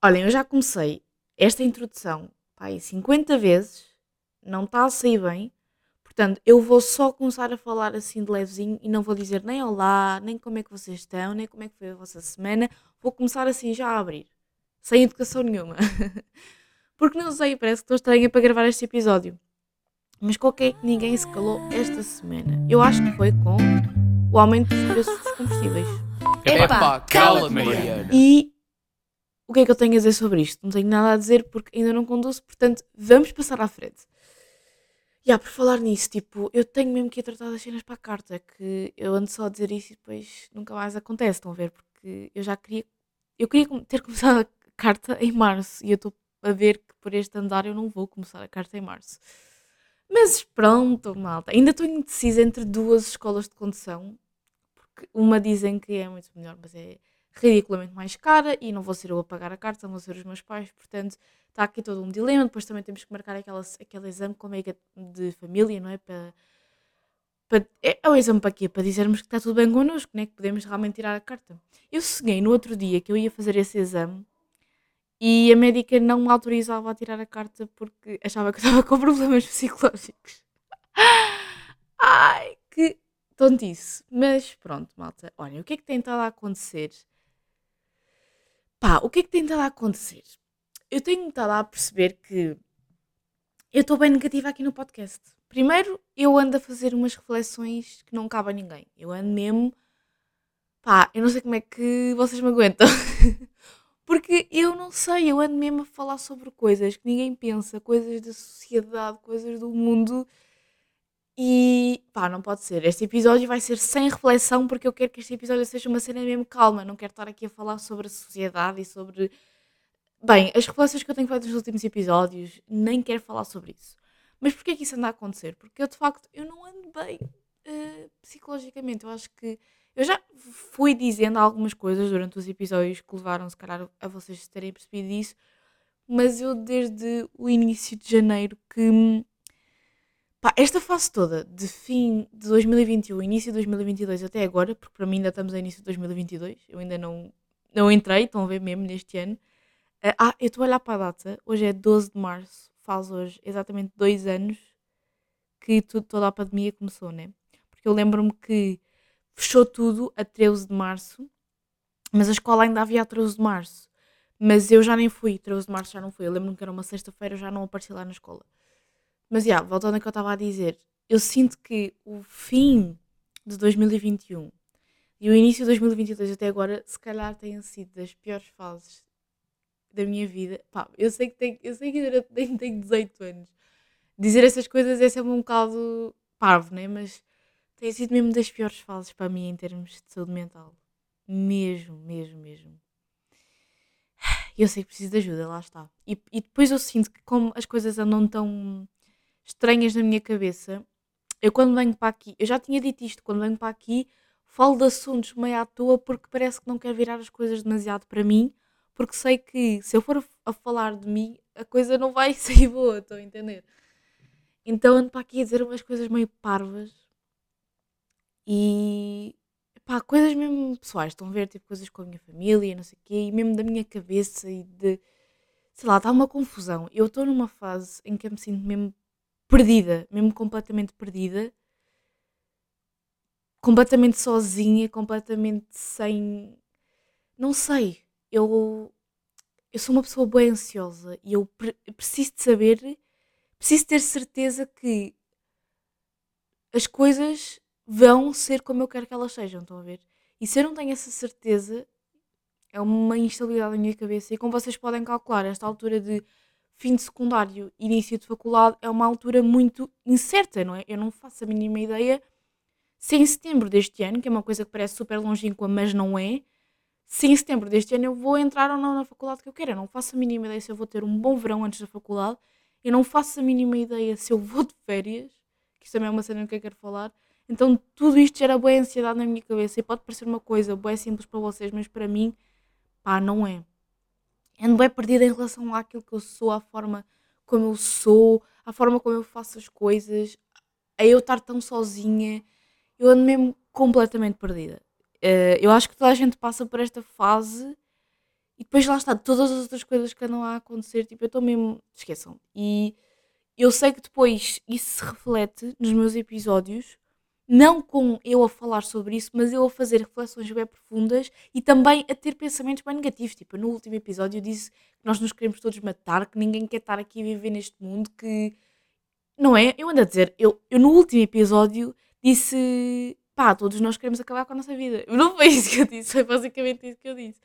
Olhem, eu já comecei esta introdução pá, aí 50 vezes, não está a sair bem, portanto eu vou só começar a falar assim de levezinho e não vou dizer nem olá, nem como é que vocês estão, nem como é que foi a vossa semana, vou começar assim já a abrir, sem educação nenhuma. Porque não sei, parece que estou estranha para gravar este episódio. Mas qualquer que ninguém se calou esta semana? Eu acho que foi com o aumento dos preços dos combustíveis. Epá, cala-te, Mariana. E o que é que eu tenho a dizer sobre isto? Não tenho nada a dizer porque ainda não conduzo, portanto, vamos passar à frente. Yeah, por falar nisso, tipo, eu tenho mesmo que ir tratar das cenas para a carta, que eu ando só a dizer isso e depois nunca mais acontece, estão a ver? Porque eu já queria, eu queria ter começado a carta em março e eu estou a ver que por este andar eu não vou começar a carta em março. Mas pronto, malta. Ainda estou indecisa entre duas escolas de condução. Porque uma dizem que é muito melhor, mas é ridiculamente mais cara e não vou ser eu a pagar a carta, vão ser os meus pais. Portanto, está aqui todo um dilema. Depois também temos que marcar aquela, aquele exame como é de família, não é? Para, para, é, é o exame para quê? Para dizermos que está tudo bem connosco, né? que podemos realmente tirar a carta. Eu sonhei no outro dia que eu ia fazer esse exame e a médica não me autorizava a tirar a carta porque achava que eu estava com problemas psicológicos. Ai, que tontice. Mas pronto, malta. Olha, o que é que tem estado a acontecer? Pá, o que é que tem estado a acontecer? Eu tenho estado a perceber que eu estou bem negativa aqui no podcast. Primeiro, eu ando a fazer umas reflexões que não cabem a ninguém. Eu ando mesmo. Pá, eu não sei como é que vocês me aguentam. Porque eu não sei, eu ando mesmo a falar sobre coisas que ninguém pensa, coisas da sociedade, coisas do mundo. E pá, não pode ser. Este episódio vai ser sem reflexão, porque eu quero que este episódio seja uma cena mesmo calma. Não quero estar aqui a falar sobre a sociedade e sobre. Bem, as reflexões que eu tenho feito nos últimos episódios, nem quero falar sobre isso. Mas porquê é que isso anda a acontecer? Porque eu de facto eu não ando bem uh, psicologicamente. Eu acho que eu já fui dizendo algumas coisas durante os episódios que levaram, se calhar, a vocês terem percebido isso, mas eu desde o início de janeiro que. Pá, esta fase toda, de fim de 2021, início de 2022 até agora, porque para mim ainda estamos a início de 2022, eu ainda não, não entrei, estão a ver mesmo neste ano. Uh, ah, eu estou a olhar para a data, hoje é 12 de março, faz hoje exatamente dois anos que tudo, toda a pandemia começou, né? Porque eu lembro-me que fechou tudo a 13 de março, mas a escola ainda havia a 13 de março. Mas eu já nem fui, 13 de março já não fui. Eu lembro-me que era uma sexta-feira, já não apareci lá na escola. Mas, já, yeah, voltando ao que eu estava a dizer, eu sinto que o fim de 2021 e o início de 2022 até agora, se calhar, têm sido das piores fases da minha vida. Pá, eu sei que tenho, eu sei que ainda tenho, tenho 18 anos. Dizer essas coisas é sempre um bocado parvo, né? Mas tem sido mesmo das piores fases para mim em termos de saúde mental. Mesmo, mesmo, mesmo. Eu sei que preciso de ajuda, lá está. E, e depois eu sinto que, como as coisas andam tão estranhas na minha cabeça, eu quando venho para aqui, eu já tinha dito isto, quando venho para aqui, falo de assuntos meio à toa porque parece que não quero virar as coisas demasiado para mim, porque sei que se eu for a falar de mim, a coisa não vai sair boa, estão a entender? Então ando para aqui a dizer umas coisas meio parvas e pá, coisas mesmo pessoais, estão a ver, tipo coisas com a minha família, não sei o quê, e mesmo da minha cabeça e de. Sei lá, está uma confusão. Eu estou numa fase em que eu me sinto mesmo perdida, mesmo completamente perdida, completamente sozinha, completamente sem. Não sei. Eu, eu sou uma pessoa bem ansiosa e eu pre preciso de saber, preciso ter certeza que as coisas vão ser como eu quero que elas sejam, estão a ver? E se eu não tenho essa certeza, é uma instabilidade na minha cabeça. E como vocês podem calcular, esta altura de fim de secundário, início de faculdade, é uma altura muito incerta, não é? Eu não faço a mínima ideia se em setembro deste ano, que é uma coisa que parece super longínqua, mas não é, se em setembro deste ano eu vou entrar ou não na faculdade que eu quero. Eu não faço a mínima ideia se eu vou ter um bom verão antes da faculdade. Eu não faço a mínima ideia se eu vou de férias, que isso também é uma cena que eu quero falar. Então tudo isto gera boa ansiedade na minha cabeça e pode parecer uma coisa boa simples para vocês, mas para mim, pá, não é. Ando bem perdida em relação àquilo que eu sou, à forma como eu sou, à forma como eu faço as coisas, a eu estar tão sozinha. Eu ando mesmo completamente perdida. Uh, eu acho que toda a gente passa por esta fase E depois lá está, todas as outras coisas que andam a acontecer, tipo, eu estou mesmo. Esqueçam. E eu sei que depois isso se reflete nos meus episódios, não com eu a falar sobre isso, mas eu a fazer reflexões bem profundas e também a ter pensamentos bem negativos. Tipo, no último episódio eu disse que nós nos queremos todos matar, que ninguém quer estar aqui a viver neste mundo, que. Não é? Eu ando a dizer, eu, eu no último episódio disse pá, todos nós queremos acabar com a nossa vida. Não foi isso que eu disse, foi basicamente isso que eu disse.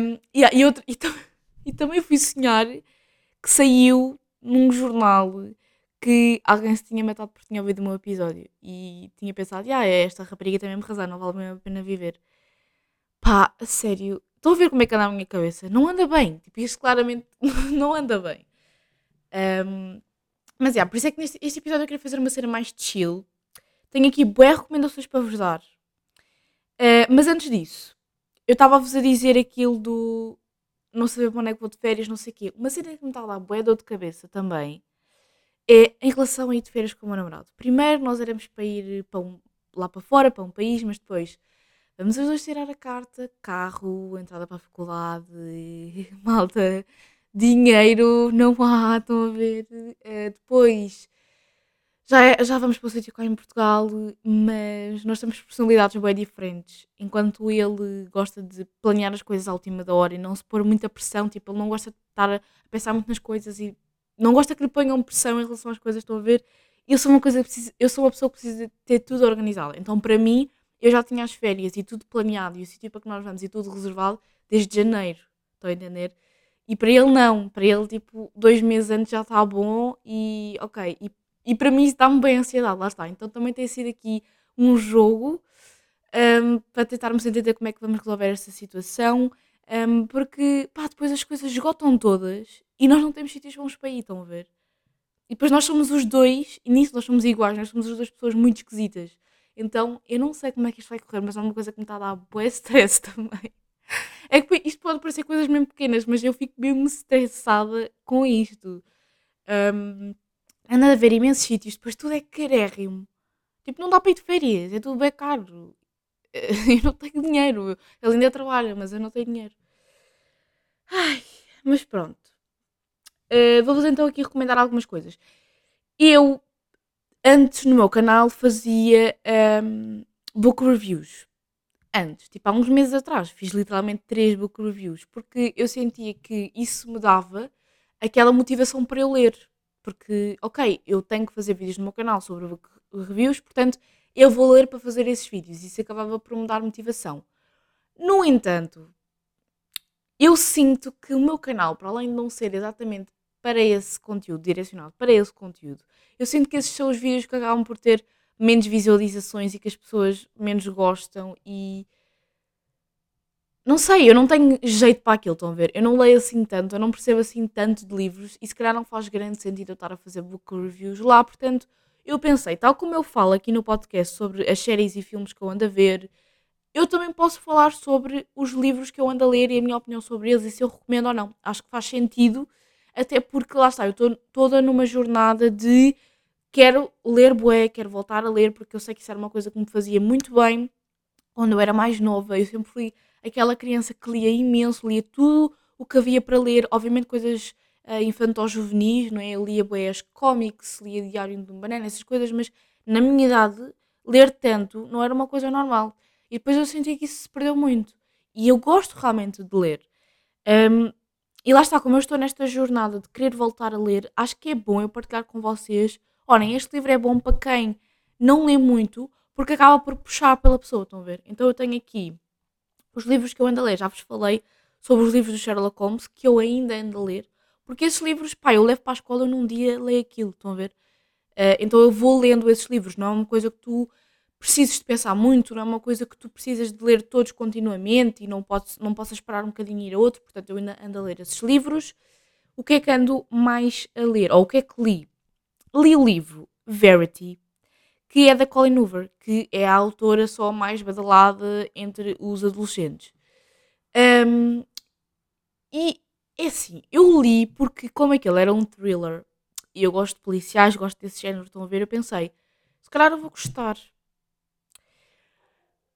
Um, e, outro, e, e, também fui sonhar que saiu num jornal que alguém se tinha matado porque tinha ouvido o meu episódio e tinha pensado, ah, esta rapariga tem mesmo razão, não vale mesmo a pena viver. Pá, a sério, estou a ver como é que anda a minha cabeça. Não anda bem, tipo, isto claramente não anda bem. Um, mas é, yeah, por isso é que neste este episódio eu queria fazer uma cena mais chill. Tenho aqui boas recomendações para vos dar. Uh, mas antes disso, eu estava-vos a dizer aquilo do não saber para onde é que vou de férias, não sei o quê. Uma cena que me está dar bué dor de cabeça também é em relação a ir de férias com o meu namorado. Primeiro nós éramos para ir para um, lá para fora, para um país, mas depois vamos os dois tirar a carta, carro, entrada para a faculdade, malta, dinheiro, não há, estão a ver. Uh, depois já, é, já vamos para o sítio cá em Portugal, mas nós temos personalidades bem diferentes. Enquanto ele gosta de planear as coisas à última da hora e não se pôr muita pressão, tipo, ele não gosta de estar a pensar muito nas coisas e não gosta que lhe ponham pressão em relação às coisas, estão a ver? Eu sou uma coisa eu sou uma pessoa que precisa ter tudo organizado. Então, para mim, eu já tinha as férias e tudo planeado e o sítio para que nós vamos e tudo reservado desde janeiro. Estão a entender? E para ele não, para ele tipo, dois meses antes já está bom e ok. E e para mim isso dá-me bem ansiedade, lá está. Então também tem sido aqui um jogo um, para tentarmos entender como é que vamos resolver esta situação. Um, porque pá, depois as coisas esgotam todas e nós não temos sítios bons para ir, estão a ver? E depois nós somos os dois, e nisso nós somos iguais, nós somos as duas pessoas muito esquisitas. Então eu não sei como é que isto vai correr, mas é uma coisa que me está a dar bué stress também. É que isto pode parecer coisas mesmo pequenas, mas eu fico mesmo estressada com isto. Um, anda a ver imensos sítios, depois tudo é carérrimo. Tipo, não dá para ir de férias, é tudo bem caro. Eu não tenho dinheiro. Ele ainda trabalha, mas eu não tenho dinheiro. Ai, mas pronto. Uh, Vou-vos então aqui recomendar algumas coisas. Eu, antes no meu canal, fazia um, book reviews. Antes, tipo há uns meses atrás, fiz literalmente três book reviews, porque eu sentia que isso me dava aquela motivação para eu ler. Porque, ok, eu tenho que fazer vídeos no meu canal sobre reviews, portanto, eu vou ler para fazer esses vídeos. Isso acabava por me dar motivação. No entanto, eu sinto que o meu canal, para além de não ser exatamente para esse conteúdo, direcionado para esse conteúdo, eu sinto que esses são os vídeos que acabam por ter menos visualizações e que as pessoas menos gostam e não sei, eu não tenho jeito para aquilo, estão a ver? Eu não leio assim tanto, eu não percebo assim tanto de livros e se calhar não faz grande sentido eu estar a fazer book reviews lá, portanto, eu pensei, tal como eu falo aqui no podcast sobre as séries e filmes que eu ando a ver, eu também posso falar sobre os livros que eu ando a ler e a minha opinião sobre eles e se eu recomendo ou não. Acho que faz sentido, até porque lá está, eu estou toda numa jornada de quero ler bué, quero voltar a ler, porque eu sei que isso era uma coisa que me fazia muito bem quando eu era mais nova. Eu sempre fui aquela criança que lia imenso, lia tudo o que havia para ler, obviamente coisas uh, infantos-juvenis, não é? Eu lia boias cómics, lia Diário de um Banana, essas coisas, mas na minha idade, ler tanto não era uma coisa normal. E depois eu senti que isso se perdeu muito. E eu gosto realmente de ler. Um, e lá está, como eu estou nesta jornada de querer voltar a ler, acho que é bom eu partilhar com vocês. Olhem, este livro é bom para quem não lê muito, porque acaba por puxar pela pessoa, estão a ver? Então eu tenho aqui os livros que eu ando a ler. Já vos falei sobre os livros do Sherlock Holmes que eu ainda ando a ler. Porque esses livros, pá, eu levo para a escola e num dia leio aquilo, estão a ver? Uh, então eu vou lendo esses livros, não é uma coisa que tu precisas de pensar muito, não é uma coisa que tu precisas de ler todos continuamente e não, podes, não possas parar um bocadinho e ir a outro, portanto eu ainda ando a ler esses livros. O que é que ando mais a ler? Ou o que é que li? Li o livro Verity, que é da Colin Hoover, que é a autora só mais badalada entre os adolescentes. Um, e é assim, eu li porque, como aquele era um thriller, e eu gosto de policiais, gosto desse género, estão a ver, eu pensei, se calhar eu vou gostar.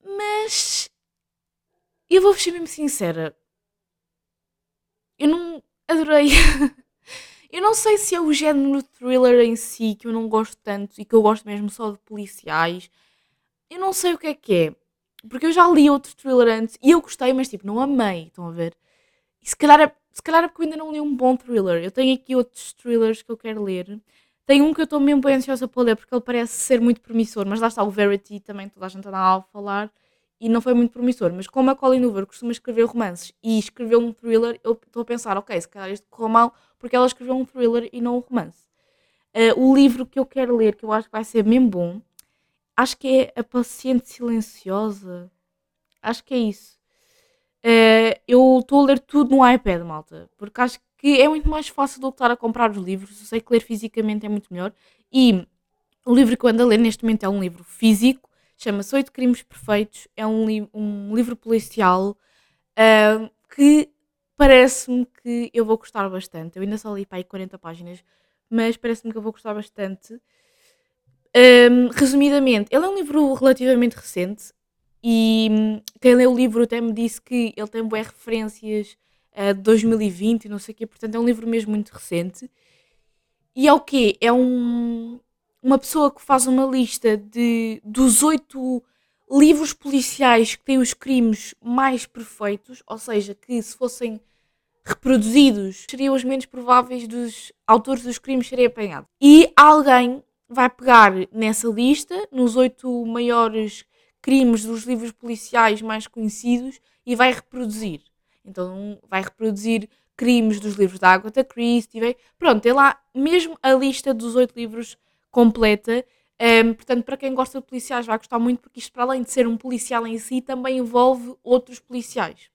Mas eu vou ser mesmo sincera, adorei. eu não sei se é o género thriller em si que eu não gosto tanto e que eu gosto mesmo só de policiais. Eu não sei o que é que é. Porque eu já li outro thriller antes e eu gostei, mas tipo, não amei. Estão a ver? E se calhar é, se calhar é porque eu ainda não li um bom thriller. Eu tenho aqui outros thrillers que eu quero ler. Tem um que eu estou mesmo bem ansiosa para ler porque ele parece ser muito promissor, mas lá está o Verity também, toda a gente anda a falar e não foi muito promissor. Mas como a Colin Hoover costuma escrever romances e escreveu um thriller, eu estou a pensar, ok, se calhar isto correu mal porque ela escreveu um thriller e não um romance. Uh, o livro que eu quero ler, que eu acho que vai ser mesmo bom, acho que é A Paciente Silenciosa. Acho que é isso. Uh, eu estou a ler tudo no iPad, malta, porque acho que é muito mais fácil do que estar a comprar os livros. Eu sei que ler fisicamente é muito melhor. E o livro que eu ando a ler neste momento é um livro físico, chama-se Oito Crimes Perfeitos. É um, li um livro policial uh, que parece-me que eu vou gostar bastante. Eu ainda só li para aí 40 páginas, mas parece-me que eu vou gostar bastante. Um, resumidamente, ele é um livro relativamente recente e hum, quem lê o livro até me disse que ele tem boas referências uh, de 2020 e não sei o quê, portanto é um livro mesmo muito recente. E é o quê? É um, uma pessoa que faz uma lista de, dos oito livros policiais que têm os crimes mais perfeitos, ou seja, que se fossem reproduzidos seriam os menos prováveis dos autores dos crimes serem apanhados. E alguém vai pegar nessa lista, nos oito maiores crimes dos livros policiais mais conhecidos, e vai reproduzir. Então vai reproduzir crimes dos livros da Agatha Christie. Vai... Pronto, tem lá mesmo a lista dos oito livros completa. Um, portanto, para quem gosta de policiais vai gostar muito, porque isto, para além de ser um policial em si, também envolve outros policiais.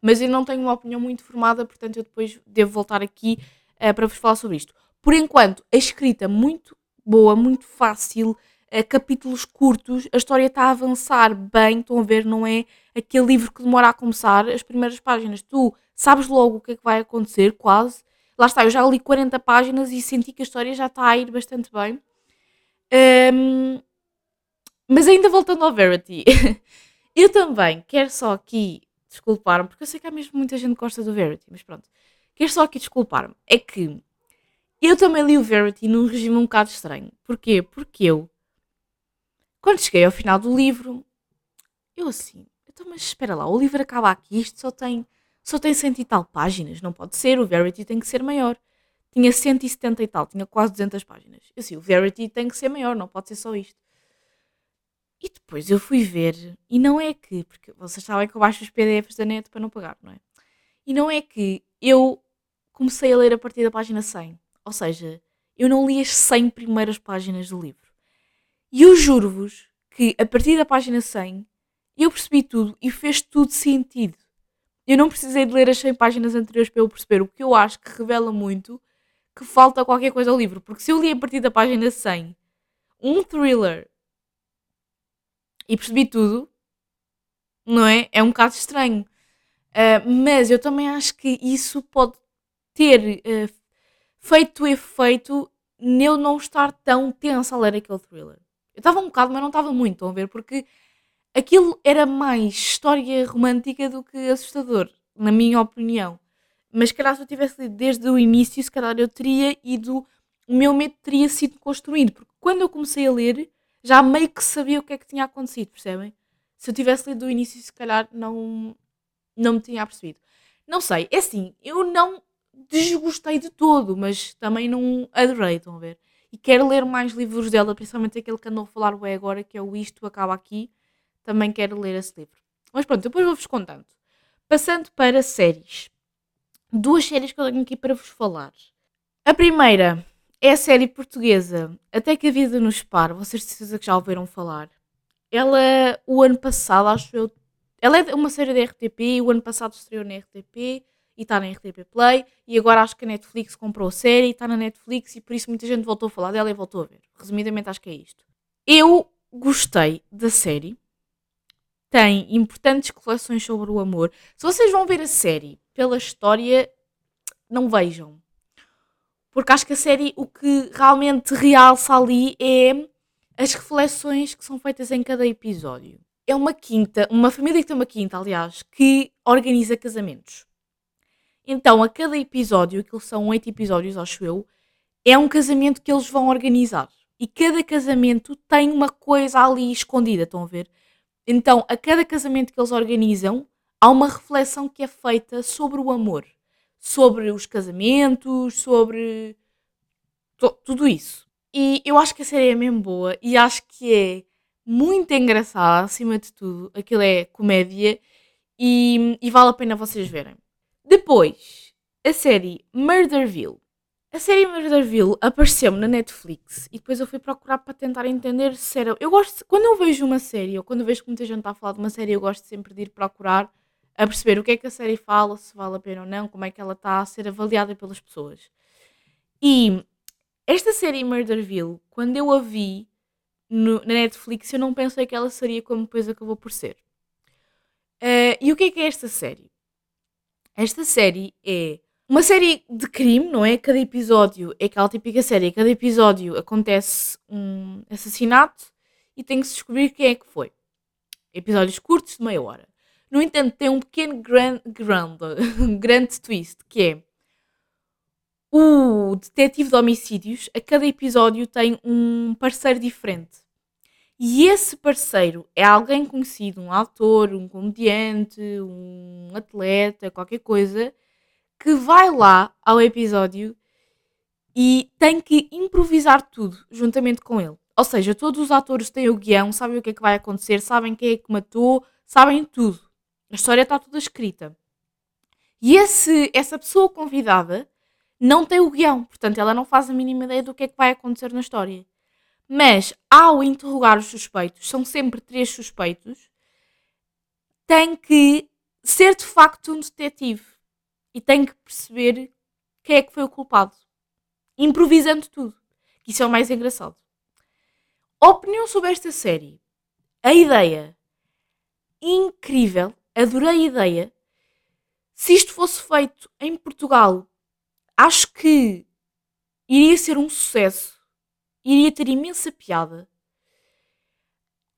Mas eu não tenho uma opinião muito formada, portanto, eu depois devo voltar aqui uh, para vos falar sobre isto. Por enquanto, a escrita muito boa, muito fácil, capítulos curtos, a história está a avançar bem, estão a ver, não é aquele livro que demora a começar, as primeiras páginas, tu sabes logo o que é que vai acontecer, quase. Lá está, eu já li 40 páginas e senti que a história já está a ir bastante bem. Um, mas ainda voltando ao Verity, eu também quero só aqui desculpar-me, porque eu sei que há mesmo muita gente que gosta do Verity, mas pronto, quero só aqui desculpar-me. É que eu também li o Verity num regime um bocado estranho. Porquê? Porque eu, quando cheguei ao final do livro, eu assim, então, mas espera lá, o livro acaba aqui, isto só tem, só tem cento e tal páginas, não pode ser, o Verity tem que ser maior. Tinha 170 e tal, tinha quase 200 páginas. Eu assim, o Verity tem que ser maior, não pode ser só isto. E depois eu fui ver, e não é que, porque vocês sabem que eu baixo os PDFs da net para não pagar, não é? E não é que eu comecei a ler a partir da página 100. Ou seja, eu não li as 100 primeiras páginas do livro. E eu juro-vos que a partir da página 100 eu percebi tudo e fez tudo sentido. Eu não precisei de ler as 100 páginas anteriores para eu perceber o que eu acho que revela muito que falta qualquer coisa ao livro. Porque se eu li a partir da página 100 um thriller e percebi tudo, não é? É um bocado estranho. Uh, mas eu também acho que isso pode ter uh, feito efeito nele não estar tão tenso a ler aquele thriller. Eu estava um bocado, mas não estava muito, estão a ver? Porque aquilo era mais história romântica do que assustador, na minha opinião. Mas se calhar se eu tivesse lido desde o início, se calhar eu teria ido. O meu medo teria sido construído. Porque quando eu comecei a ler, já meio que sabia o que é que tinha acontecido, percebem? Se eu tivesse lido do início, se calhar não, não me tinha percebido. Não sei, é assim, eu não desgostei de todo, mas também não adorei, estão a ver? E quero ler mais livros dela, principalmente aquele que andou a falar bem agora, que é o Isto Acaba Aqui. Também quero ler esse livro. Mas pronto, depois vou-vos contando. Passando para séries. Duas séries que eu tenho aqui para vos falar. A primeira é a série portuguesa Até que a Vida nos Pare. Vocês de certeza que já ouviram falar. Ela, o ano passado, acho eu. Ela é uma série da RTP. O ano passado estreou na RTP e está na RTP Play. E agora acho que a Netflix comprou a série e está na Netflix e por isso muita gente voltou a falar dela e voltou a ver. Resumidamente, acho que é isto. Eu gostei da série. Tem importantes reflexões sobre o amor. Se vocês vão ver a série pela história, não vejam. Porque acho que a série o que realmente realça ali é as reflexões que são feitas em cada episódio. É uma quinta, uma família que tem uma quinta, aliás, que organiza casamentos. Então, a cada episódio, aquilo são oito episódios, acho eu, é um casamento que eles vão organizar. E cada casamento tem uma coisa ali escondida, estão a ver? Então, a cada casamento que eles organizam, há uma reflexão que é feita sobre o amor, sobre os casamentos, sobre tudo isso. E eu acho que a série é mesmo boa e acho que é muito engraçada, acima de tudo. Aquilo é comédia e, e vale a pena vocês verem. Depois, a série Murderville. A série Murderville apareceu-me na Netflix e depois eu fui procurar para tentar entender se era. Eu gosto. Quando eu vejo uma série ou quando vejo que muita gente está a falar de uma série, eu gosto sempre de ir procurar a perceber o que é que a série fala, se vale a pena ou não, como é que ela está a ser avaliada pelas pessoas. E esta série Murderville, quando eu a vi no, na Netflix, eu não pensei que ela seria como depois acabou por ser. Uh, e o que é que é esta série? Esta série é uma série de crime, não é? Cada episódio é aquela típica série, cada episódio acontece um assassinato e tem que se descobrir quem é que foi. Episódios curtos de meia hora. No entanto, tem um pequeno grand, grand, grande twist, que é o detetive de homicídios, a cada episódio tem um parceiro diferente. E esse parceiro é alguém conhecido, um autor, um comediante, um atleta, qualquer coisa, que vai lá ao episódio e tem que improvisar tudo juntamente com ele. Ou seja, todos os atores têm o guião, sabem o que é que vai acontecer, sabem quem é que matou, sabem tudo. A história está toda escrita. E esse, essa pessoa convidada não tem o guião, portanto, ela não faz a mínima ideia do que é que vai acontecer na história. Mas, ao interrogar os suspeitos, são sempre três suspeitos, tem que ser de facto um detetive e tem que perceber quem é que foi o culpado, improvisando tudo. Isso é o mais engraçado. Opinião sobre esta série. A ideia incrível adorei a ideia. Se isto fosse feito em Portugal, acho que iria ser um sucesso, iria ter imensa piada.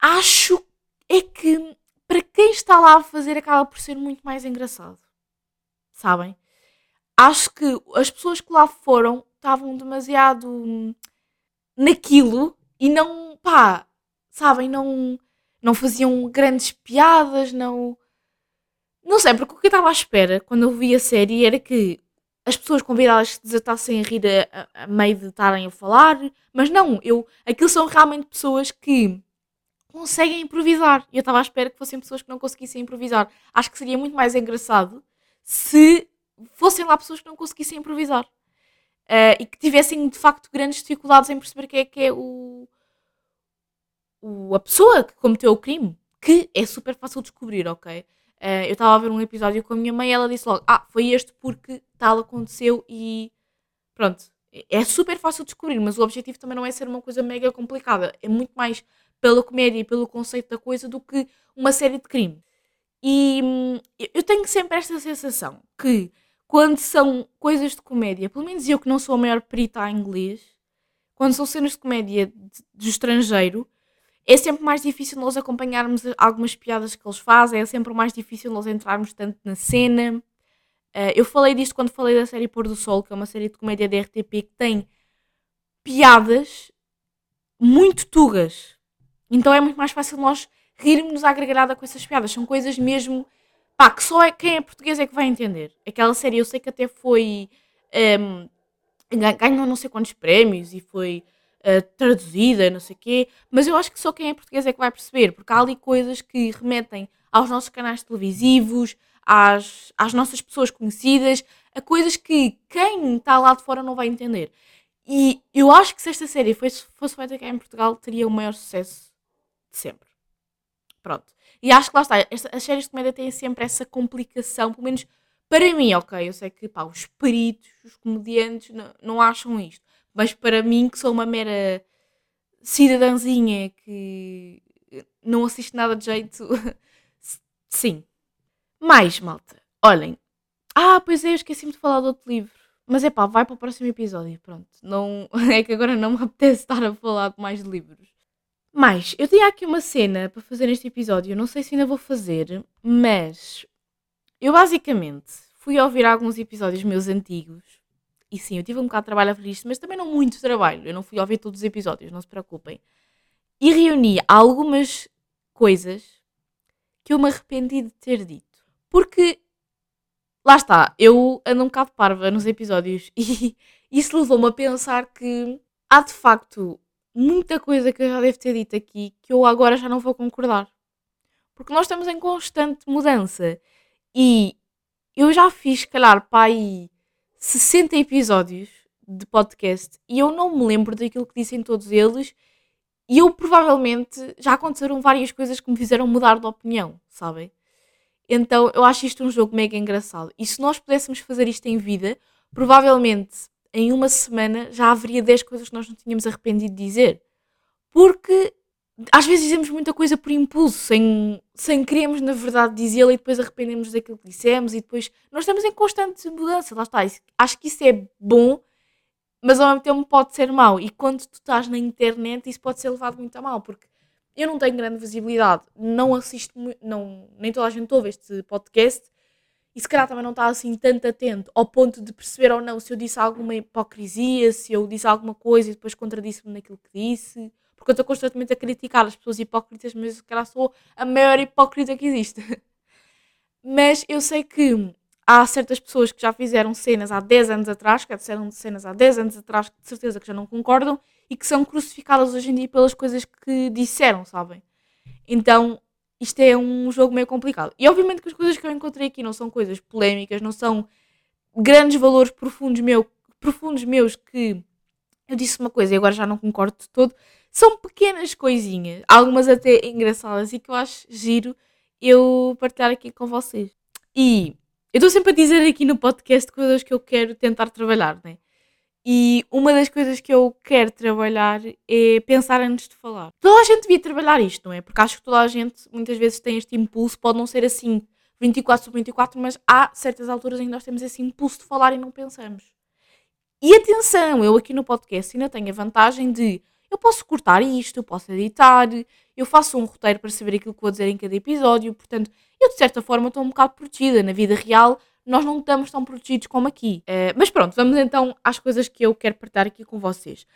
Acho é que para quem está lá a fazer acaba por ser muito mais engraçado. Sabem? Acho que as pessoas que lá foram estavam demasiado naquilo e não, pá, sabem, não não faziam grandes piadas, não não sei, porque o que eu estava à espera quando eu vi a série era que as pessoas convidadas se desatassem a rir a, a, a meio de estarem a falar, mas não, eu, aquilo são realmente pessoas que conseguem improvisar. E eu estava à espera que fossem pessoas que não conseguissem improvisar. Acho que seria muito mais engraçado se fossem lá pessoas que não conseguissem improvisar. Uh, e que tivessem de facto grandes dificuldades em perceber quem é que é o, o, a pessoa que cometeu o crime, que é super fácil de descobrir, ok? Uh, eu estava a ver um episódio com a minha mãe e ela disse logo: Ah, foi este porque tal aconteceu e pronto. É super fácil de descobrir, mas o objetivo também não é ser uma coisa mega complicada. É muito mais pela comédia e pelo conceito da coisa do que uma série de crime. E hum, eu tenho sempre esta sensação que quando são coisas de comédia, pelo menos eu que não sou a maior perita em inglês, quando são cenas de comédia de, de estrangeiro, é sempre mais difícil nós acompanharmos algumas piadas que eles fazem, é sempre mais difícil nós entrarmos tanto na cena. Uh, eu falei disto quando falei da série Pôr do Sol, que é uma série de comédia da RTP que tem piadas muito tugas. Então é muito mais fácil nós rirmos à gargalhada com essas piadas. São coisas mesmo pá, que só é, quem é português é que vai entender. Aquela série eu sei que até foi. Um, ehm, ganhou não sei quantos prémios e foi uh, traduzida, não sei o quê, mas eu acho que só quem é português é que vai perceber, porque há ali coisas que remetem aos nossos canais televisivos, às, às nossas pessoas conhecidas, a coisas que quem está lá de fora não vai entender. E eu acho que se esta série fosse, fosse feita cá em Portugal, teria o maior sucesso de sempre. Pronto. E acho que lá está, esta, as séries de comédia têm sempre essa complicação, pelo menos para mim, ok. Eu sei que pá, os peritos, os comediantes não, não acham isto. Mas para mim, que sou uma mera cidadãzinha que não assiste nada de jeito, sim. Mais, malta. Olhem. Ah, pois é, eu esqueci-me de falar do outro livro. Mas é pá, vai para o próximo episódio. Pronto. Não, é que agora não me apetece estar a falar mais de livros. Mas, eu tinha aqui uma cena para fazer neste episódio. Eu não sei se ainda vou fazer, mas eu basicamente fui ouvir alguns episódios meus antigos. E sim, eu tive um bocado de trabalho a fazer isto, mas também não muito trabalho. Eu não fui ouvir todos os episódios, não se preocupem. E reuni algumas coisas que eu me arrependi de ter dito. Porque, lá está, eu ando um bocado parva nos episódios e isso levou-me a pensar que há de facto muita coisa que eu já devo ter dito aqui que eu agora já não vou concordar. Porque nós estamos em constante mudança. E eu já fiz, se calhar, para aí 60 episódios de podcast e eu não me lembro daquilo que disse em todos eles. E eu provavelmente já aconteceram várias coisas que me fizeram mudar de opinião, sabem? Então eu acho isto um jogo mega engraçado. E se nós pudéssemos fazer isto em vida, provavelmente em uma semana já haveria 10 coisas que nós não tínhamos arrependido de dizer. Porque às vezes dizemos muita coisa por impulso, sem, sem queremos na verdade dizê-la e depois arrependemos daquilo que dissemos e depois nós estamos em constante mudança, lá está. Acho que isso é bom, mas ao mesmo tempo pode ser mau. E quando tu estás na internet, isso pode ser levado muito a mal, porque eu não tenho grande visibilidade, não assisto, não, nem toda a gente ouve este podcast e se calhar também não está assim tanto atento ao ponto de perceber ou não se eu disse alguma hipocrisia, se eu disse alguma coisa e depois contradisse-me naquilo que disse porque eu estou constantemente a criticar as pessoas hipócritas, mas se calhar sou a maior hipócrita que existe. mas eu sei que há certas pessoas que já fizeram cenas há 10 anos atrás, que disseram cenas há 10 anos atrás, que de certeza que já não concordam, e que são crucificadas hoje em dia pelas coisas que disseram, sabem? Então, isto é um jogo meio complicado. E obviamente que as coisas que eu encontrei aqui não são coisas polémicas, não são grandes valores profundos, meu, profundos meus que eu disse uma coisa e agora já não concordo de todo, são pequenas coisinhas, algumas até engraçadas e que eu acho giro eu partilhar aqui com vocês. E eu estou sempre a dizer aqui no podcast coisas que eu quero tentar trabalhar, né? E uma das coisas que eu quero trabalhar é pensar antes de falar. Toda a gente devia trabalhar isto, não é? Porque acho que toda a gente muitas vezes tem este impulso, pode não ser assim 24 sobre 24, mas há certas alturas em que nós temos esse impulso de falar e não pensamos. E atenção, eu aqui no podcast ainda tenho a vantagem de eu posso cortar isto, eu posso editar, eu faço um roteiro para saber aquilo que vou dizer em cada episódio, portanto, eu de certa forma estou um bocado protegida. Na vida real, nós não estamos tão protegidos como aqui. Uh, mas pronto, vamos então às coisas que eu quero partilhar aqui com vocês.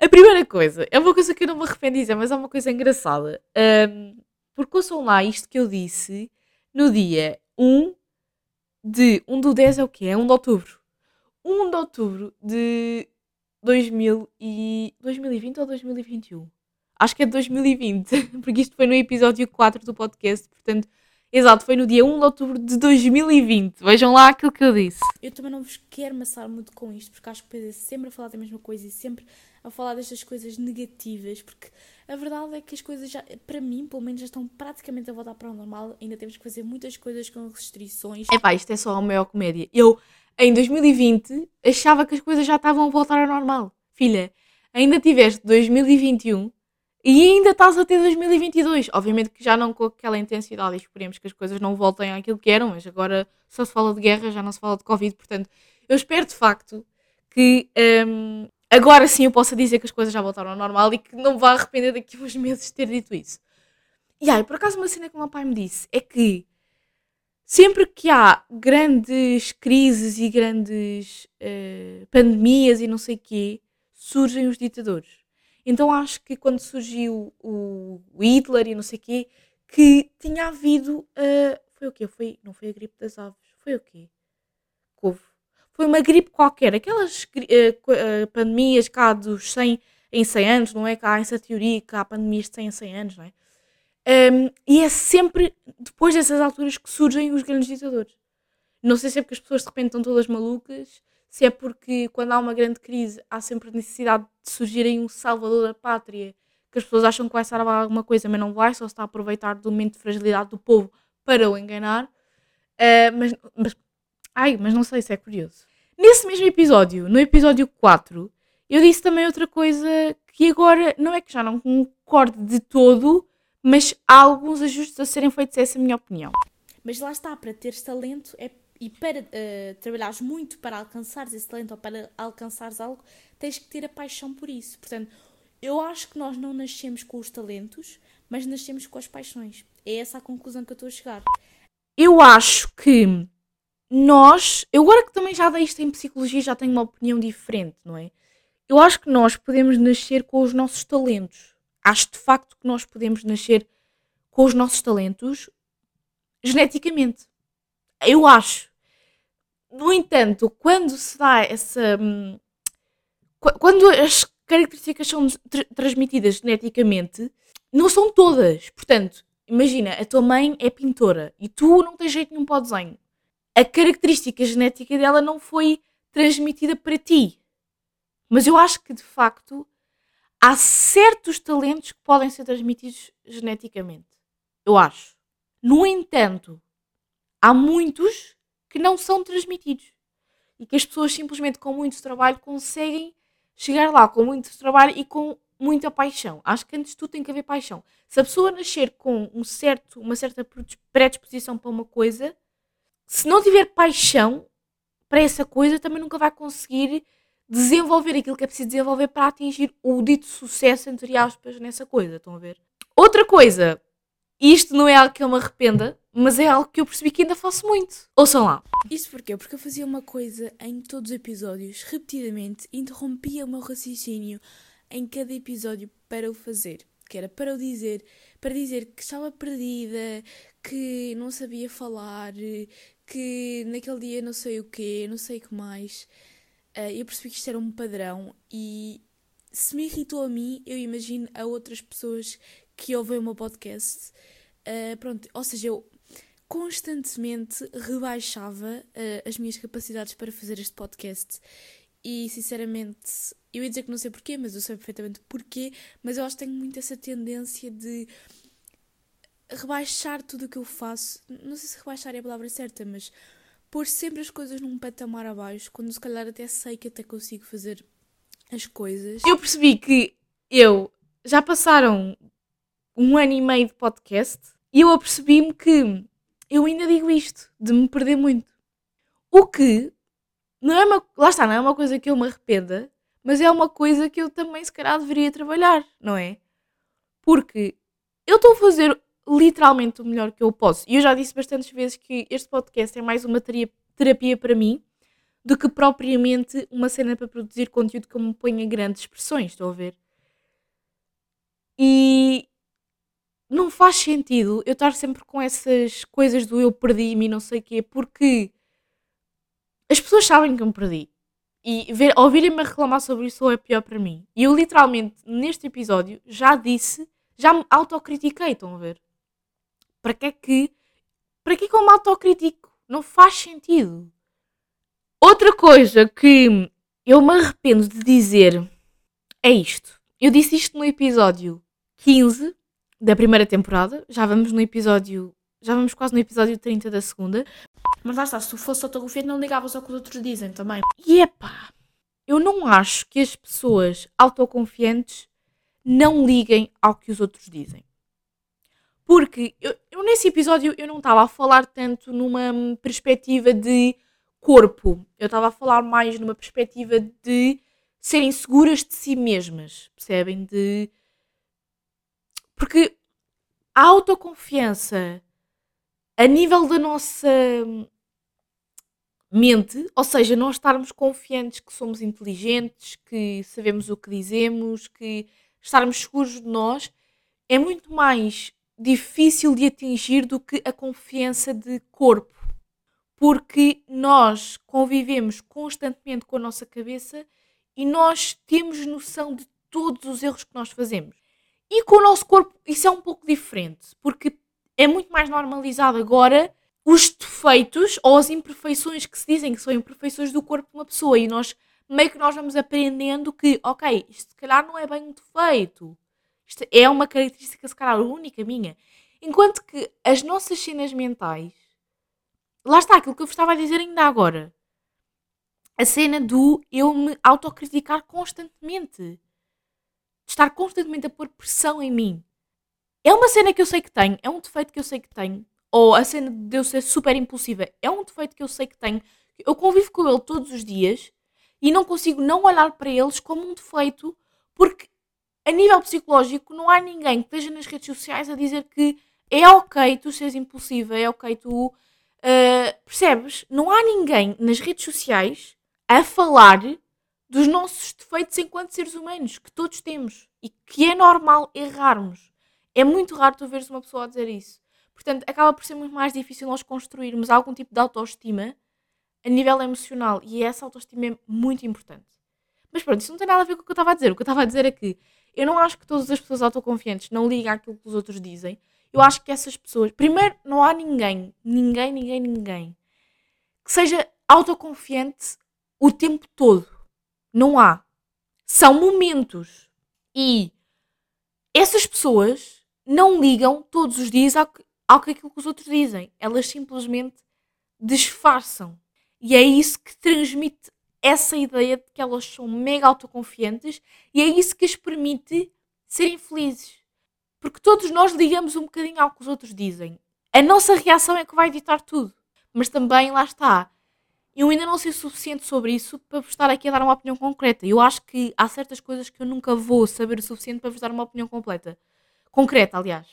A primeira coisa, é uma coisa que eu não me arrependo de dizer, mas é uma coisa engraçada. Um, porque ouçam lá isto que eu disse no dia 1 de. 1 do 10 é o quê? É 1 de outubro. 1 de outubro de 2000 e 2020 ou 2021? Acho que é 2020, porque isto foi no episódio 4 do podcast, portanto, exato, foi no dia 1 de outubro de 2020. Vejam lá aquilo que eu disse. Eu também não vos quero maçar muito com isto, porque acho que depois é sempre a falar da mesma coisa e sempre a falar destas coisas negativas, porque a verdade é que as coisas já, para mim, pelo menos, já estão praticamente a voltar para o normal. Ainda temos que fazer muitas coisas com restrições. É pá, isto é só a maior comédia. Eu em 2020 achava que as coisas já estavam a voltar ao normal. Filha, ainda tiveste 2021 e ainda estás a ter 2022. Obviamente que já não com aquela intensidade esperemos que as coisas não voltem àquilo que eram, mas agora só se fala de guerra, já não se fala de Covid, portanto, eu espero de facto que um, agora sim eu possa dizer que as coisas já voltaram ao normal e que não vá arrepender daqui a uns meses de ter dito isso. E aí, por acaso, uma cena que o meu pai me disse é que sempre que há grandes crises e grandes uh, pandemias e não sei quê, surgem os ditadores. Então acho que quando surgiu o, Hitler e não sei quê, que tinha havido. Uh, foi o quê? Foi, não foi a gripe das aves. Foi o quê? Couve. Foi uma gripe qualquer. Aquelas uh, pandemias cá dos 100 em 100 anos, não é? Que há essa teoria que há pandemias de 100 em 100 anos, não é? Um, e é sempre depois dessas alturas que surgem os grandes ditadores. Não sei se é porque as pessoas de repente estão todas malucas, se é porque quando há uma grande crise há sempre necessidade de surgirem um salvador da pátria, que as pessoas acham que vai salvar alguma coisa, mas não vai, só se está a aproveitar do momento de fragilidade do povo para o enganar. Uh, mas, mas, ai, mas não sei se é curioso. Nesse mesmo episódio, no episódio 4, eu disse também outra coisa que agora não é que já não concordo de todo, mas há alguns ajustes a serem feitos, essa é a minha opinião. Mas lá está, para teres talento é, e para uh, trabalhares muito para alcançares esse talento ou para alcançares algo, tens que ter a paixão por isso. Portanto, eu acho que nós não nascemos com os talentos, mas nascemos com as paixões. É essa a conclusão que eu estou a chegar. Eu acho que nós, eu agora que também já dei isto em psicologia, já tenho uma opinião diferente, não é? Eu acho que nós podemos nascer com os nossos talentos. Acho de facto que nós podemos nascer com os nossos talentos geneticamente. Eu acho. No entanto, quando se dá essa. hum, qu- Quando as características são tr- transmitidas geneticamente, não são todas. Portanto, imagina, a tua mãe é pintora e tu não tens jeito nenhum para o desenho. A característica genética dela não foi transmitida para ti. Mas eu acho que de facto há certos talentos que podem ser transmitidos geneticamente. Eu acho. No entanto, há muitos que não são transmitidos e que as pessoas simplesmente com muito trabalho conseguem chegar lá com muito trabalho e com muita paixão. Acho que antes de tudo tem que haver paixão. Se a pessoa nascer com um certo, uma certa predisposição para uma coisa, se não tiver paixão para essa coisa, também nunca vai conseguir desenvolver aquilo que é preciso desenvolver para atingir o dito sucesso, entre aspas, nessa coisa. Estão a ver? Outra coisa, isto não é algo que eu me arrependa, mas é algo que eu percebi que ainda faço muito. Ouçam lá. Isto porquê? Porque eu fazia uma coisa em todos os episódios, repetidamente, interrompia o meu raciocínio em cada episódio para o fazer. Que era para o dizer, para dizer que estava perdida, que não sabia falar, que naquele dia não sei o quê, não sei o que mais. Uh, eu percebi que isto era um padrão e se me irritou a mim, eu imagino a outras pessoas que ouvem o meu podcast. Uh, pronto, ou seja, eu constantemente rebaixava uh, as minhas capacidades para fazer este podcast e sinceramente eu ia dizer que não sei porquê, mas eu sei perfeitamente porquê, mas eu acho que tenho muito essa tendência de rebaixar tudo o que eu faço. Não sei se rebaixar é a palavra certa, mas pôr sempre as coisas num patamar abaixo, quando se calhar até sei que até consigo fazer as coisas. Eu percebi que eu já passaram um ano e meio de podcast e eu apercebi-me que eu ainda digo isto, de me perder muito. O que não é uma, lá está, não é uma coisa que eu me arrependa, mas é uma coisa que eu também se calhar deveria trabalhar, não é? Porque eu estou a fazer literalmente o melhor que eu posso. E eu já disse bastantes vezes que este podcast é mais uma terapia para mim do que propriamente uma cena para produzir conteúdo que me ponha grandes expressões, estão a ver? E não faz sentido eu estar sempre com essas coisas do eu perdi-me e não sei o quê, porque as pessoas sabem que eu me perdi. E ouvirem-me reclamar sobre isso é pior para mim. E eu literalmente, neste episódio, já disse, já me autocritiquei, estão a ver? Para que é que. Para que é que eu me autocritico? Não faz sentido. Outra coisa que eu me arrependo de dizer é isto. Eu disse isto no episódio 15 da primeira temporada. Já vamos no episódio. Já vamos quase no episódio 30 da segunda. Mas lá está, se tu fosse autoconfiante, não ligavas ao que os outros dizem também. E epá, eu não acho que as pessoas autoconfiantes não liguem ao que os outros dizem. Porque eu, eu nesse episódio eu não estava a falar tanto numa perspectiva de corpo. Eu estava a falar mais numa perspectiva de serem seguras de si mesmas, percebem? De porque a autoconfiança a nível da nossa mente, ou seja, nós estarmos confiantes que somos inteligentes, que sabemos o que dizemos, que estarmos seguros de nós, é muito mais difícil de atingir do que a confiança de corpo. Porque nós convivemos constantemente com a nossa cabeça e nós temos noção de todos os erros que nós fazemos. E com o nosso corpo isso é um pouco diferente, porque é muito mais normalizado agora os defeitos ou as imperfeições que se dizem que são imperfeições do corpo de uma pessoa e nós meio que nós vamos aprendendo que, ok, isto se calhar não é bem um defeito. Isto é uma característica se calhar única minha. Enquanto que as nossas cenas mentais, lá está aquilo que eu vos estava a dizer ainda agora. A cena do eu me autocriticar constantemente. Estar constantemente a pôr pressão em mim. É uma cena que eu sei que tenho, é um defeito que eu sei que tenho, ou a cena de eu ser super impulsiva, é um defeito que eu sei que tenho, eu convivo com ele todos os dias e não consigo não olhar para eles como um defeito, porque a nível psicológico não há ninguém que esteja nas redes sociais a dizer que é ok tu seres impulsiva, é ok tu Uh, percebes? Não há ninguém nas redes sociais a falar dos nossos defeitos enquanto seres humanos, que todos temos e que é normal errarmos. É muito raro tu veres uma pessoa a dizer isso. Portanto, acaba por ser muito mais difícil nós construirmos algum tipo de autoestima a nível emocional e essa autoestima é muito importante. Mas pronto, isso não tem nada a ver com o que eu estava a dizer. O que eu estava a dizer é que eu não acho que todas as pessoas autoconfiantes não ligam àquilo que os outros dizem. Eu acho que essas pessoas. Primeiro, não há ninguém, ninguém, ninguém, ninguém que seja autoconfiante o tempo todo. Não há. São momentos. E essas pessoas não ligam todos os dias ao que, ao que aquilo que os outros dizem. Elas simplesmente disfarçam. E é isso que transmite essa ideia de que elas são mega autoconfiantes e é isso que as permite serem felizes. Porque todos nós ligamos um bocadinho ao que os outros dizem. A nossa reação é que vai ditar tudo. Mas também, lá está. Eu ainda não sei o suficiente sobre isso para vos estar aqui a dar uma opinião concreta. Eu acho que há certas coisas que eu nunca vou saber o suficiente para vos dar uma opinião completa. Concreta, aliás.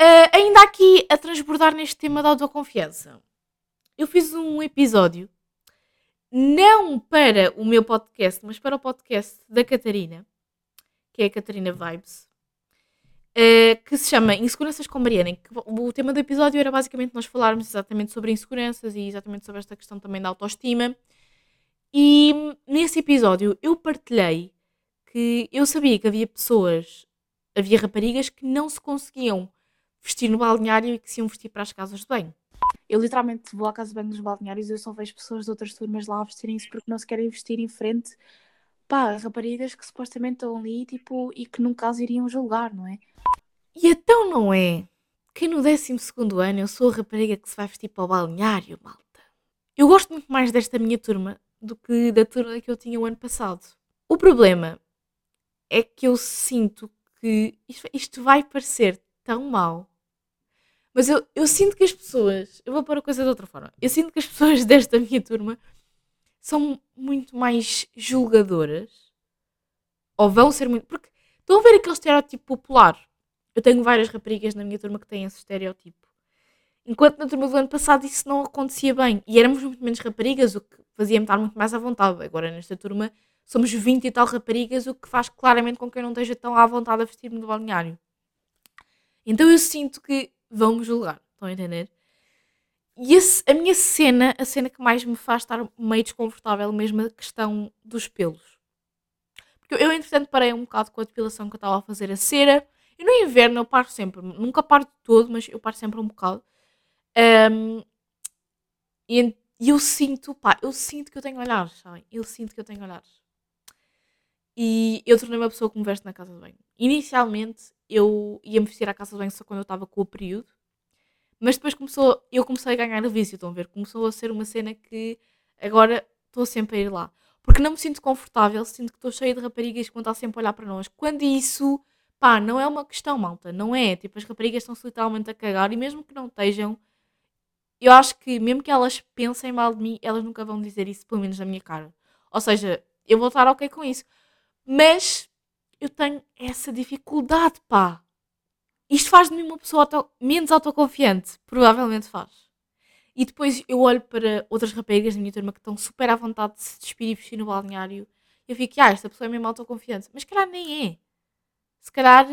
Uh, ainda aqui a transbordar neste tema da autoconfiança. Eu fiz um episódio não para o meu podcast, mas para o podcast da Catarina, que é a Catarina Vibes, uh, que se chama Inseguranças com Mariana. Em que o tema do episódio era basicamente nós falarmos exatamente sobre inseguranças e exatamente sobre esta questão também da autoestima. E nesse episódio eu partilhei que eu sabia que havia pessoas, havia raparigas que não se conseguiam vestir no balneário e que se iam vestir para as casas de banho. Eu literalmente vou à casa de banho dos balneários e eu só vejo pessoas de outras turmas lá vestirem-se porque não se querem vestir em frente pá, raparigas que supostamente estão ali tipo, e que nunca as iriam julgar, não é? E então não é que no 12 ano eu sou a rapariga que se vai vestir para o balneário, malta. Eu gosto muito mais desta minha turma do que da turma que eu tinha o ano passado. O problema é que eu sinto que isto vai parecer tão mal mas eu, eu sinto que as pessoas. Eu vou pôr a coisa de outra forma. Eu sinto que as pessoas desta minha turma são muito mais julgadoras. Ou vão ser muito. Porque estão a ver aquele estereótipo popular. Eu tenho várias raparigas na minha turma que têm esse estereótipo. Enquanto na turma do ano passado isso não acontecia bem. E éramos muito menos raparigas, o que fazia-me estar muito mais à vontade. Agora nesta turma somos 20 e tal raparigas, o que faz claramente com que eu não esteja tão à vontade a vestir-me do balneário. Então eu sinto que vão-me julgar. Estão a entender? E esse, a minha cena, a cena que mais me faz estar meio desconfortável, mesmo a questão dos pelos. Porque eu, entretanto, parei um bocado com a depilação que eu estava a fazer a cera. E no inverno eu paro sempre, nunca paro de todo, mas eu paro sempre um bocado. Um, e, e eu sinto, pá, eu sinto que eu tenho olhares, sabem? Eu sinto que eu tenho olhares. E eu tornei uma pessoa que me veste na casa de banho. Inicialmente eu ia me vestir à casa de banho só quando eu estava com o período. Mas depois começou, eu comecei a ganhar o vício, estão a ver? Começou a ser uma cena que agora estou sempre a ir lá. Porque não me sinto confortável, sinto que estou cheia de raparigas que vão estar sempre a olhar para nós. Quando isso, pá, não é uma questão, malta, não é? Tipo, as raparigas estão-se literalmente a cagar e mesmo que não estejam, eu acho que mesmo que elas pensem mal de mim, elas nunca vão dizer isso, pelo menos na minha cara. Ou seja, eu vou estar ok com isso. Mas eu tenho essa dificuldade, pá. Isto faz de mim uma pessoa auto, menos autoconfiante. Provavelmente faz. E depois eu olho para outras raparigas da minha turma que estão super à vontade de se despir e vestir no balneário. Eu fico, ah, esta pessoa é mesmo autoconfiante. Mas se calhar nem é. Se calhar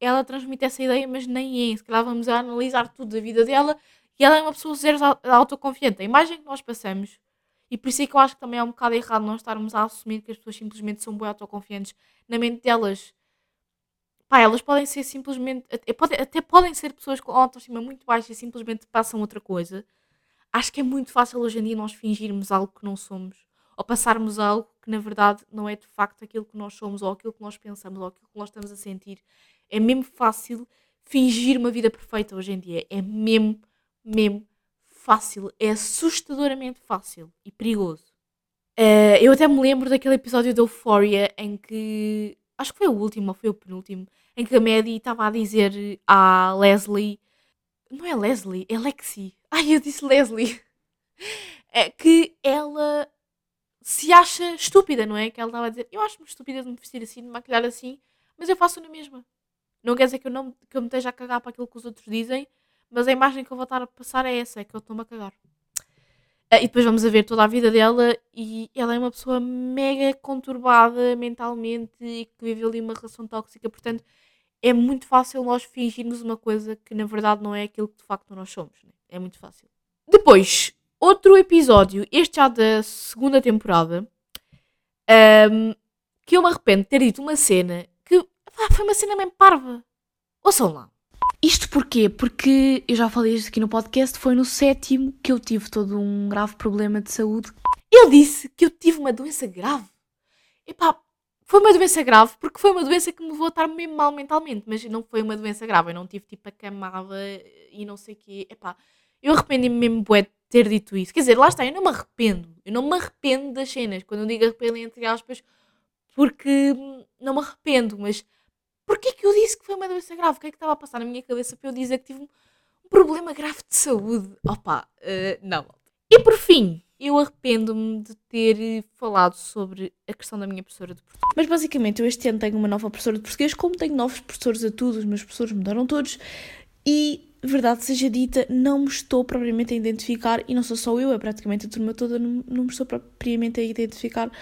ela transmite essa ideia, mas nem é. Se calhar vamos analisar tudo da vida dela e ela é uma pessoa zero autoconfiante. A imagem que nós passamos e por isso é que eu acho que também é um bocado errado nós estarmos a assumir que as pessoas simplesmente são bem autoconfiantes na mente delas. Pá, elas podem ser simplesmente. Até, pode, até podem ser pessoas com autoestima muito baixa e simplesmente passam outra coisa. Acho que é muito fácil hoje em dia nós fingirmos algo que não somos. Ou passarmos algo que na verdade não é de facto aquilo que nós somos, ou aquilo que nós pensamos, ou aquilo que nós estamos a sentir. É mesmo fácil fingir uma vida perfeita hoje em dia. É mesmo, mesmo fácil, é assustadoramente fácil e perigoso. Uh, eu até me lembro daquele episódio da Euphoria em que. Acho que foi o último ou foi o penúltimo. Em que a Maddie estava a dizer à Leslie. Não é Leslie, é Lexi. Ai, eu disse Leslie. É, que ela se acha estúpida, não é? Que ela estava a dizer: Eu acho-me estúpida de me vestir assim, de me maquilhar assim, mas eu faço na mesma. Não quer dizer que eu, não, que eu me esteja a cagar para aquilo que os outros dizem, mas a imagem que eu vou estar a passar é essa, é que eu estou-me a cagar. Ah, e depois vamos a ver toda a vida dela e ela é uma pessoa mega conturbada mentalmente e que viveu ali uma relação tóxica, portanto é muito fácil nós fingirmos uma coisa que na verdade não é aquilo que de facto nós somos. Né? É muito fácil. Depois, outro episódio, este já da segunda temporada, um, que eu me arrependo de ter dito uma cena que pá, foi uma cena mesmo parva. Ouçam lá. Isto porquê? Porque eu já falei isto aqui no podcast, foi no sétimo que eu tive todo um grave problema de saúde. Eu disse que eu tive uma doença grave. Epá, foi uma doença grave porque foi uma doença que me levou a estar mesmo mal mentalmente, mas não foi uma doença grave. Eu não tive tipo acamada e não sei o quê. Epá, eu arrependi-me mesmo bué de ter dito isso. Quer dizer, lá está, eu não me arrependo. Eu não me arrependo das cenas. Quando eu digo arrependo entre aspas, porque não me arrependo, mas porquê que eu disse que foi uma doença grave? O que é que estava a passar na minha cabeça para eu dizer que tive um problema grave de saúde? Opa, uh, não. E por fim, eu arrependo-me de ter falado sobre a questão da minha professora de português. Mas basicamente, eu este ano tenho uma nova professora de português, como tenho novos professores a todos, os meus professores mudaram todos, e verdade seja dita, não me estou propriamente a identificar, e não sou só eu, é praticamente a turma toda, não, não me estou propriamente a identificar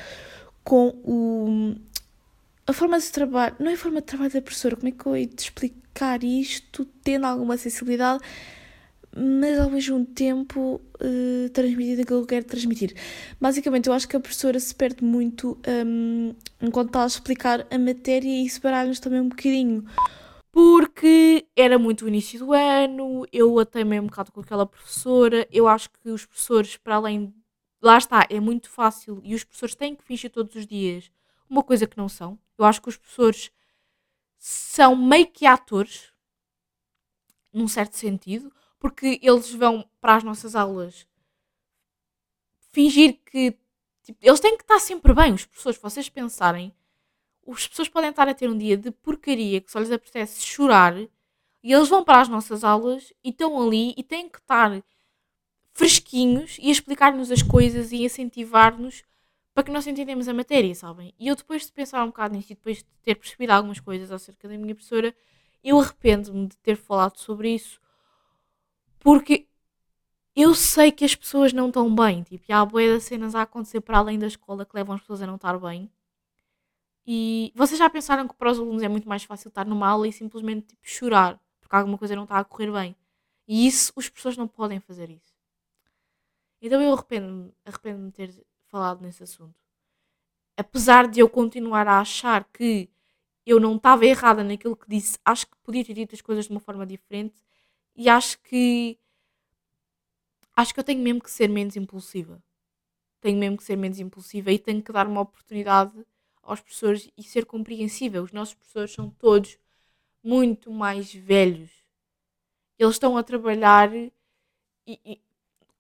com o, a forma de trabalho, não é a forma de trabalho da professora, como é que eu hei de explicar isto, tendo alguma sensibilidade, mas ao mesmo tempo uh, transmitir aquilo que eu quero transmitir. Basicamente, eu acho que a professora se perde muito um, enquanto está a explicar a matéria e isso baralha-nos também um bocadinho. Porque era muito o início do ano, eu até meio um bocado com aquela professora. Eu acho que os professores, para além. Lá está, é muito fácil e os professores têm que fingir todos os dias uma coisa que não são. Eu acho que os professores são meio que atores, num certo sentido porque eles vão para as nossas aulas fingir que. Tipo, eles têm que estar sempre bem, os professores. Vocês pensarem, as pessoas podem estar a ter um dia de porcaria que só lhes apetece chorar e eles vão para as nossas aulas e estão ali e têm que estar fresquinhos e explicar-nos as coisas e incentivar-nos para que nós entendemos a matéria, sabem? E eu depois de pensar um bocado nisso e depois de ter percebido algumas coisas acerca da minha professora, eu arrependo-me de ter falado sobre isso porque eu sei que as pessoas não estão bem. Tipo, há boia de cenas a acontecer para além da escola que levam as pessoas a não estar bem. E vocês já pensaram que para os alunos é muito mais fácil estar numa aula e simplesmente tipo, chorar porque alguma coisa não está a correr bem. E isso, as pessoas não podem fazer isso. Então eu arrependo-me arrependo de ter falado nesse assunto. Apesar de eu continuar a achar que eu não estava errada naquilo que disse, acho que podia ter dito as coisas de uma forma diferente e acho que. Acho que eu tenho mesmo que ser menos impulsiva. Tenho mesmo que ser menos impulsiva e tenho que dar uma oportunidade aos professores e ser compreensível. Os nossos professores são todos muito mais velhos. Eles estão a trabalhar e, e,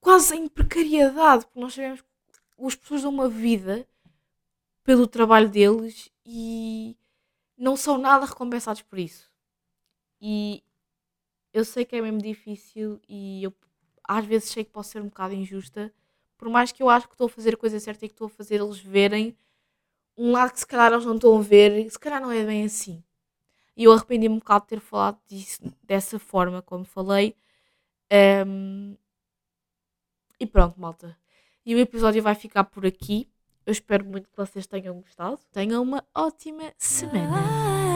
quase em precariedade, porque nós sabemos que os professores dão uma vida pelo trabalho deles e não são nada recompensados por isso. E eu sei que é mesmo difícil e eu às vezes sei que posso ser um bocado injusta, por mais que eu acho que estou a fazer a coisa certa e que estou a fazer eles verem um lado que se calhar eles não estão a ver, se calhar não é bem assim. E eu arrependi-me um bocado de ter falado disso dessa forma, como falei. Um, e pronto, malta. E o episódio vai ficar por aqui. Eu espero muito que vocês tenham gostado. Tenham uma ótima semana.